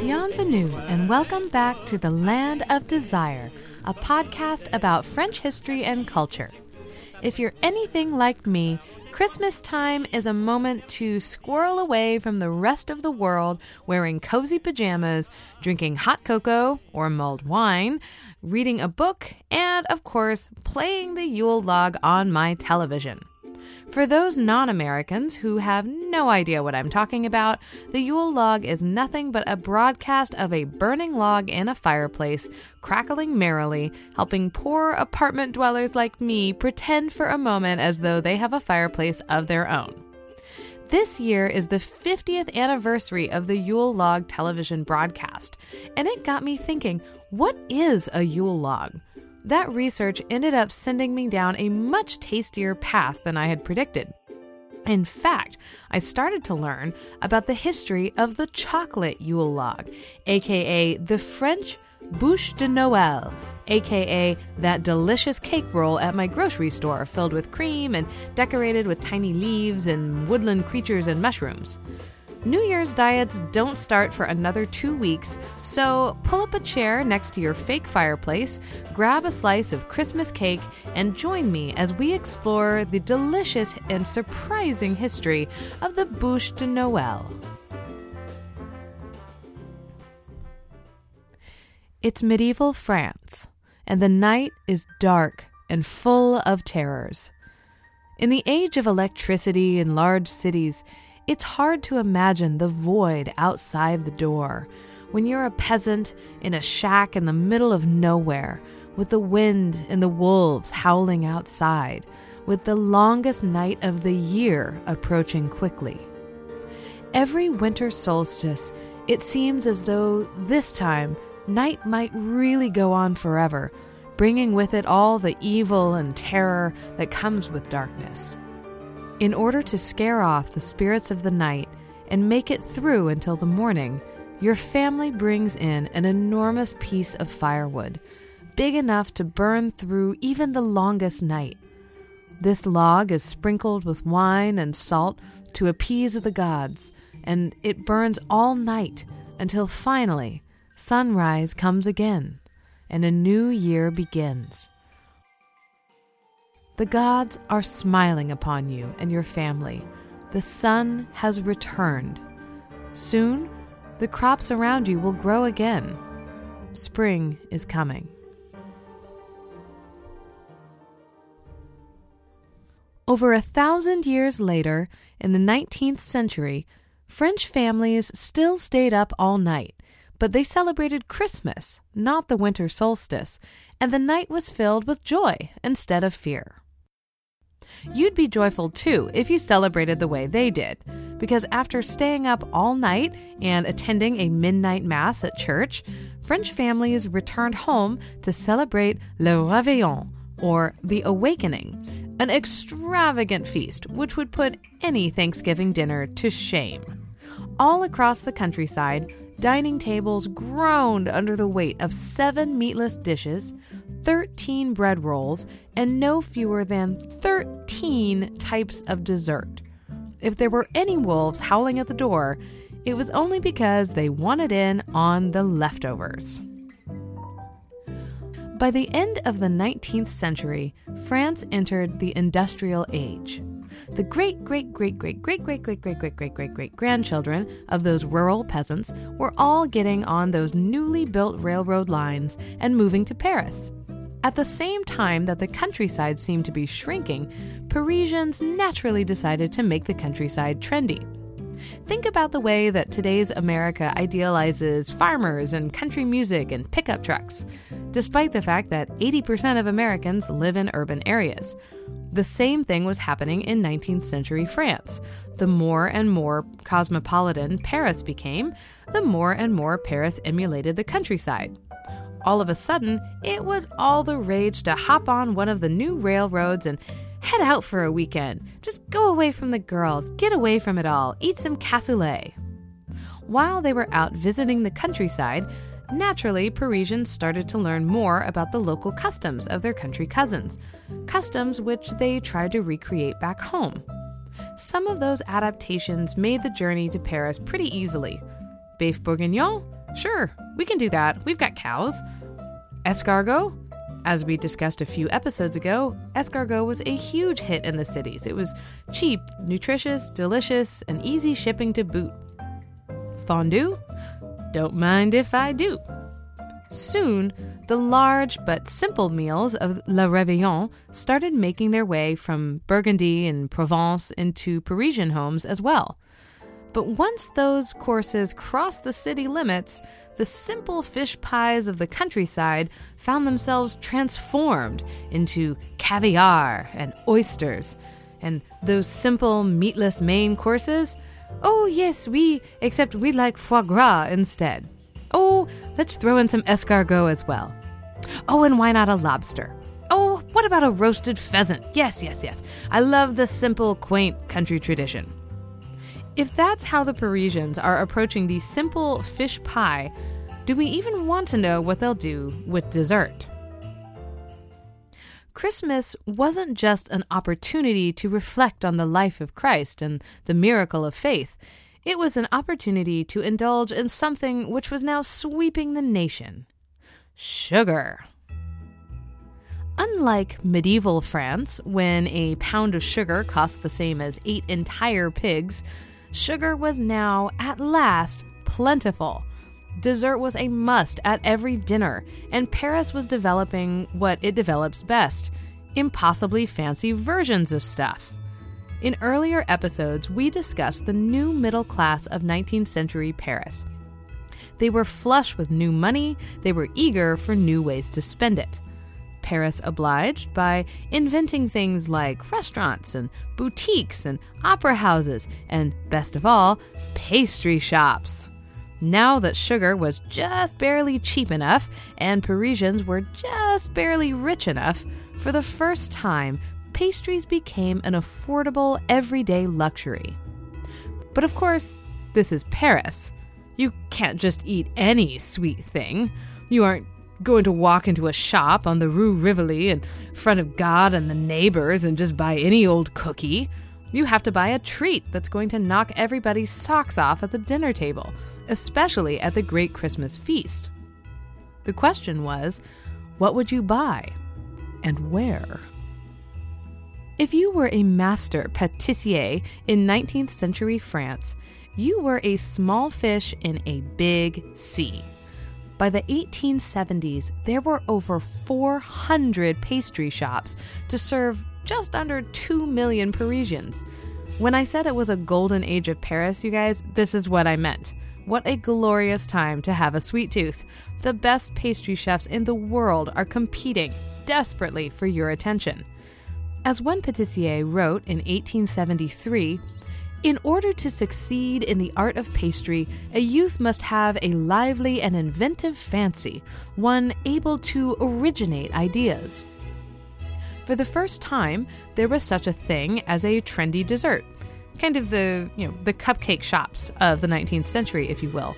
Bienvenue and welcome back to the Land of Desire, a podcast about French history and culture. If you're anything like me, Christmas time is a moment to squirrel away from the rest of the world wearing cozy pajamas, drinking hot cocoa or mulled wine, reading a book, and of course, playing the Yule log on my television. For those non Americans who have no idea what I'm talking about, the Yule log is nothing but a broadcast of a burning log in a fireplace, crackling merrily, helping poor apartment dwellers like me pretend for a moment as though they have a fireplace of their own. This year is the 50th anniversary of the Yule log television broadcast, and it got me thinking what is a Yule log? That research ended up sending me down a much tastier path than I had predicted. In fact, I started to learn about the history of the chocolate Yule log, aka the French bûche de Noël, aka that delicious cake roll at my grocery store filled with cream and decorated with tiny leaves and woodland creatures and mushrooms. New Year's diets don't start for another two weeks, so pull up a chair next to your fake fireplace, grab a slice of Christmas cake, and join me as we explore the delicious and surprising history of the Bûche de Noël. It's medieval France, and the night is dark and full of terrors. In the age of electricity and large cities, it's hard to imagine the void outside the door when you're a peasant in a shack in the middle of nowhere, with the wind and the wolves howling outside, with the longest night of the year approaching quickly. Every winter solstice, it seems as though this time night might really go on forever, bringing with it all the evil and terror that comes with darkness. In order to scare off the spirits of the night and make it through until the morning, your family brings in an enormous piece of firewood, big enough to burn through even the longest night. This log is sprinkled with wine and salt to appease the gods, and it burns all night until finally sunrise comes again and a new year begins. The gods are smiling upon you and your family. The sun has returned. Soon, the crops around you will grow again. Spring is coming. Over a thousand years later, in the 19th century, French families still stayed up all night, but they celebrated Christmas, not the winter solstice, and the night was filled with joy instead of fear. You'd be joyful too if you celebrated the way they did, because after staying up all night and attending a midnight mass at church, French families returned home to celebrate Le Réveillon, or the Awakening, an extravagant feast which would put any Thanksgiving dinner to shame. All across the countryside, dining tables groaned under the weight of seven meatless dishes, 13 bread rolls, and no fewer than 13 types of dessert. If there were any wolves howling at the door, it was only because they wanted in on the leftovers. By the end of the 19th century, France entered the industrial age. The great great great great great great great great great great great great grandchildren of those rural peasants were all getting on those newly built railroad lines and moving to Paris. At the same time that the countryside seemed to be shrinking, Parisians naturally decided to make the countryside trendy. Think about the way that today's America idealizes farmers and country music and pickup trucks, despite the fact that 80% of Americans live in urban areas. The same thing was happening in 19th century France. The more and more cosmopolitan Paris became, the more and more Paris emulated the countryside all of a sudden, it was all the rage to hop on one of the new railroads and head out for a weekend. Just go away from the girls, get away from it all, eat some cassoulet. While they were out visiting the countryside, Naturally, Parisians started to learn more about the local customs of their country cousins, customs which they tried to recreate back home. Some of those adaptations made the journey to Paris pretty easily. Beef bourguignon? Sure, we can do that. We've got cows. Escargot? As we discussed a few episodes ago, escargot was a huge hit in the cities. It was cheap, nutritious, delicious, and easy shipping to boot. Fondue? Don't mind if I do. Soon, the large but simple meals of Le Réveillon started making their way from Burgundy and Provence into Parisian homes as well. But once those courses crossed the city limits, the simple fish pies of the countryside found themselves transformed into caviar and oysters. And those simple meatless main courses Oh, yes, we, except we like foie gras instead. Oh, let's throw in some escargot as well. Oh, and why not a lobster? Oh, what about a roasted pheasant? Yes, yes, yes. I love the simple, quaint country tradition. If that's how the Parisians are approaching the simple fish pie, do we even want to know what they'll do with dessert? Christmas wasn't just an opportunity to reflect on the life of Christ and the miracle of faith. It was an opportunity to indulge in something which was now sweeping the nation sugar. Unlike medieval France, when a pound of sugar cost the same as eight entire pigs, sugar was now, at last, plentiful. Dessert was a must at every dinner, and Paris was developing what it develops best impossibly fancy versions of stuff. In earlier episodes, we discussed the new middle class of 19th century Paris. They were flush with new money, they were eager for new ways to spend it. Paris obliged by inventing things like restaurants and boutiques and opera houses, and best of all, pastry shops. Now that sugar was just barely cheap enough and Parisians were just barely rich enough, for the first time, pastries became an affordable everyday luxury. But of course, this is Paris. You can't just eat any sweet thing. You aren't going to walk into a shop on the Rue Rivoli in front of God and the neighbors and just buy any old cookie. You have to buy a treat that's going to knock everybody's socks off at the dinner table especially at the great Christmas feast. The question was what would you buy and where? If you were a master patissier in 19th century France, you were a small fish in a big sea. By the 1870s, there were over 400 pastry shops to serve just under 2 million Parisians. When I said it was a golden age of Paris, you guys, this is what I meant. What a glorious time to have a sweet tooth. The best pastry chefs in the world are competing desperately for your attention. As one patissier wrote in 1873, in order to succeed in the art of pastry, a youth must have a lively and inventive fancy, one able to originate ideas. For the first time, there was such a thing as a trendy dessert kind of the, you know, the cupcake shops of the 19th century, if you will.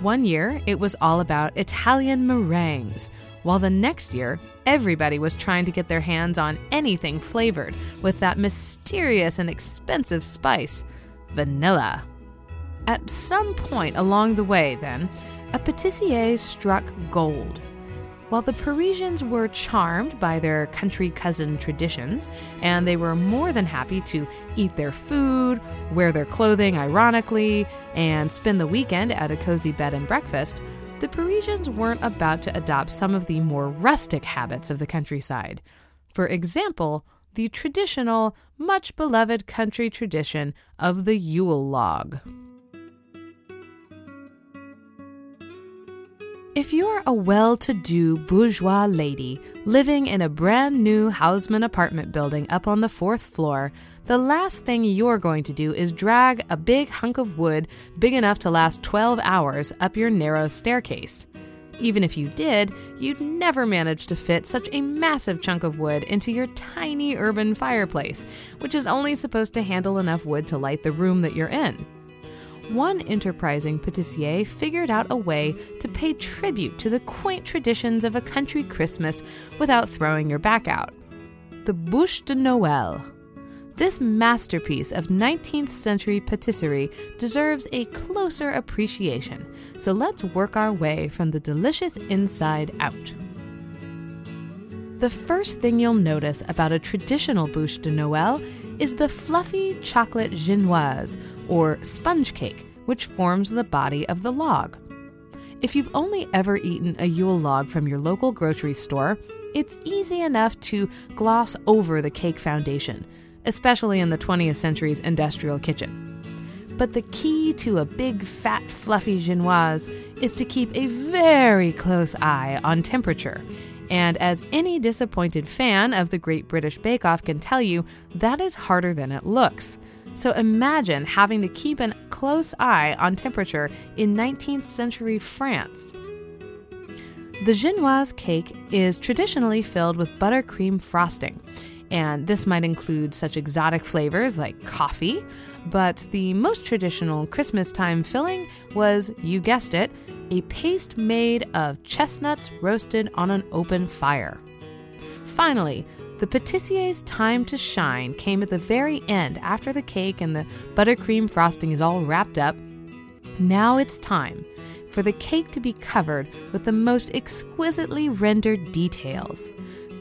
One year, it was all about Italian meringues, while the next year, everybody was trying to get their hands on anything flavored with that mysterious and expensive spice, vanilla. At some point along the way, then, a patissier struck gold while the Parisians were charmed by their country cousin traditions, and they were more than happy to eat their food, wear their clothing ironically, and spend the weekend at a cozy bed and breakfast, the Parisians weren't about to adopt some of the more rustic habits of the countryside. For example, the traditional, much beloved country tradition of the Yule log. If you're a well to do bourgeois lady living in a brand new Haussmann apartment building up on the fourth floor, the last thing you're going to do is drag a big hunk of wood big enough to last 12 hours up your narrow staircase. Even if you did, you'd never manage to fit such a massive chunk of wood into your tiny urban fireplace, which is only supposed to handle enough wood to light the room that you're in. One enterprising patissier figured out a way to pay tribute to the quaint traditions of a country Christmas without throwing your back out. The Bûche de Noël. This masterpiece of 19th century patisserie deserves a closer appreciation, so let's work our way from the delicious inside out. The first thing you'll notice about a traditional bûche de Noël is the fluffy chocolate genoise, or sponge cake, which forms the body of the log. If you've only ever eaten a Yule log from your local grocery store, it's easy enough to gloss over the cake foundation especially in the 20th century's industrial kitchen. But the key to a big, fat, fluffy genoise is to keep a very close eye on temperature. And as any disappointed fan of the Great British Bake Off can tell you, that is harder than it looks. So imagine having to keep a close eye on temperature in 19th century France. The genoise cake is traditionally filled with buttercream frosting and this might include such exotic flavors like coffee. But the most traditional Christmas time filling was, you guessed it, a paste made of chestnuts roasted on an open fire. Finally, the patissier's time to shine came at the very end after the cake and the buttercream frosting is all wrapped up. Now it's time for the cake to be covered with the most exquisitely rendered details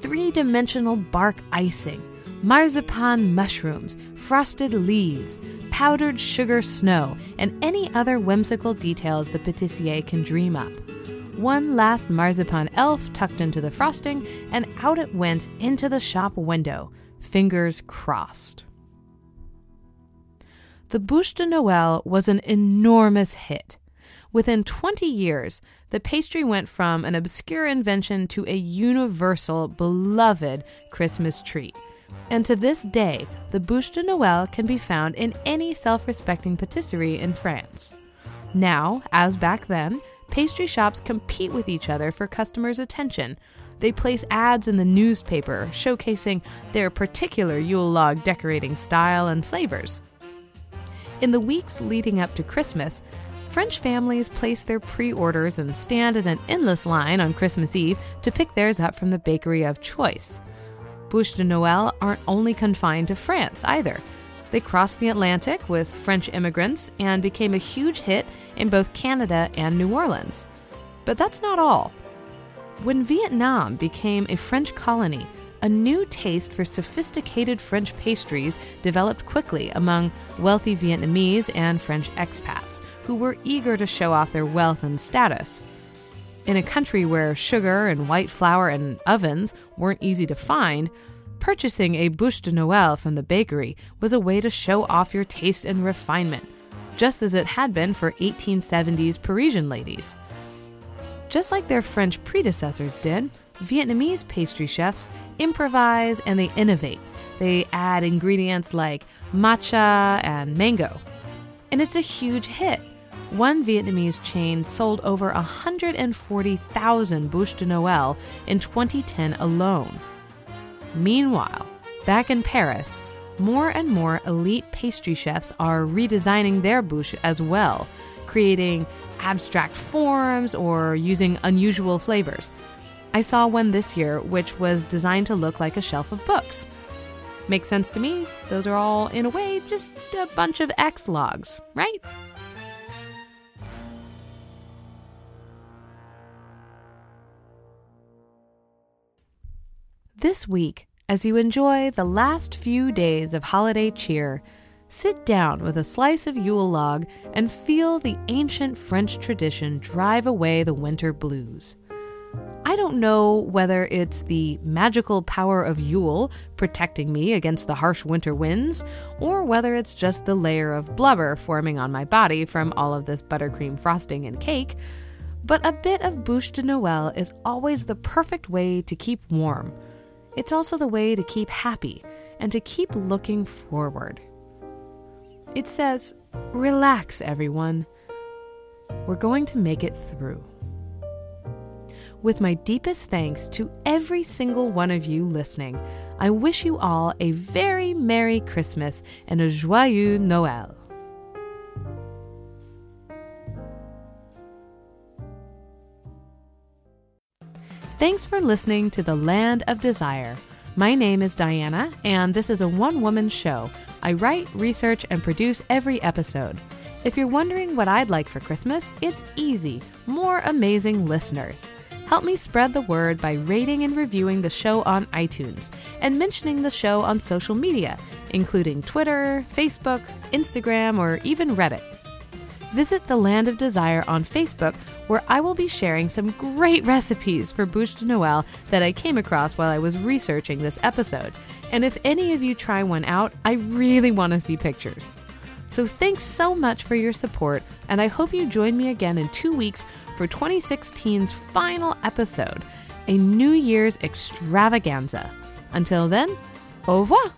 three dimensional bark icing, marzipan mushrooms, frosted leaves, powdered sugar snow, and any other whimsical details the patissier can dream up. One last marzipan elf tucked into the frosting, and out it went into the shop window, fingers crossed. The Bûche de Noël was an enormous hit. Within 20 years, the pastry went from an obscure invention to a universal, beloved Christmas treat. And to this day, the bûche de Noël can be found in any self respecting patisserie in France. Now, as back then, pastry shops compete with each other for customers' attention. They place ads in the newspaper showcasing their particular Yule log decorating style and flavors. In the weeks leading up to Christmas, French families place their pre orders and stand in an endless line on Christmas Eve to pick theirs up from the bakery of choice. Bûche de Noël aren't only confined to France either. They crossed the Atlantic with French immigrants and became a huge hit in both Canada and New Orleans. But that's not all. When Vietnam became a French colony, a new taste for sophisticated French pastries developed quickly among wealthy Vietnamese and French expats who were eager to show off their wealth and status. In a country where sugar and white flour and ovens weren't easy to find, purchasing a bûche de Noël from the bakery was a way to show off your taste and refinement, just as it had been for 1870s Parisian ladies. Just like their French predecessors did, Vietnamese pastry chefs improvise and they innovate. They add ingredients like matcha and mango. And it's a huge hit. One Vietnamese chain sold over 140,000 bûche de Noël in 2010 alone. Meanwhile, back in Paris, more and more elite pastry chefs are redesigning their bûche as well, creating abstract forms or using unusual flavors. I saw one this year which was designed to look like a shelf of books. Makes sense to me. Those are all, in a way, just a bunch of X logs, right? This week, as you enjoy the last few days of holiday cheer, sit down with a slice of Yule log and feel the ancient French tradition drive away the winter blues. I don't know whether it's the magical power of Yule protecting me against the harsh winter winds, or whether it's just the layer of blubber forming on my body from all of this buttercream frosting and cake, but a bit of bûche de Noël is always the perfect way to keep warm. It's also the way to keep happy and to keep looking forward. It says, Relax, everyone. We're going to make it through with my deepest thanks to every single one of you listening. I wish you all a very Merry Christmas and a Joyeux Noël. Thanks for listening to The Land of Desire. My name is Diana, and this is a one woman show. I write, research, and produce every episode. If you're wondering what I'd like for Christmas, it's easy more amazing listeners. Help me spread the word by rating and reviewing the show on iTunes and mentioning the show on social media, including Twitter, Facebook, Instagram, or even Reddit. Visit the Land of Desire on Facebook, where I will be sharing some great recipes for bûche de Noël that I came across while I was researching this episode. And if any of you try one out, I really want to see pictures. So thanks so much for your support, and I hope you join me again in two weeks for 2016's final episode, a New Year's extravaganza. Until then, au revoir!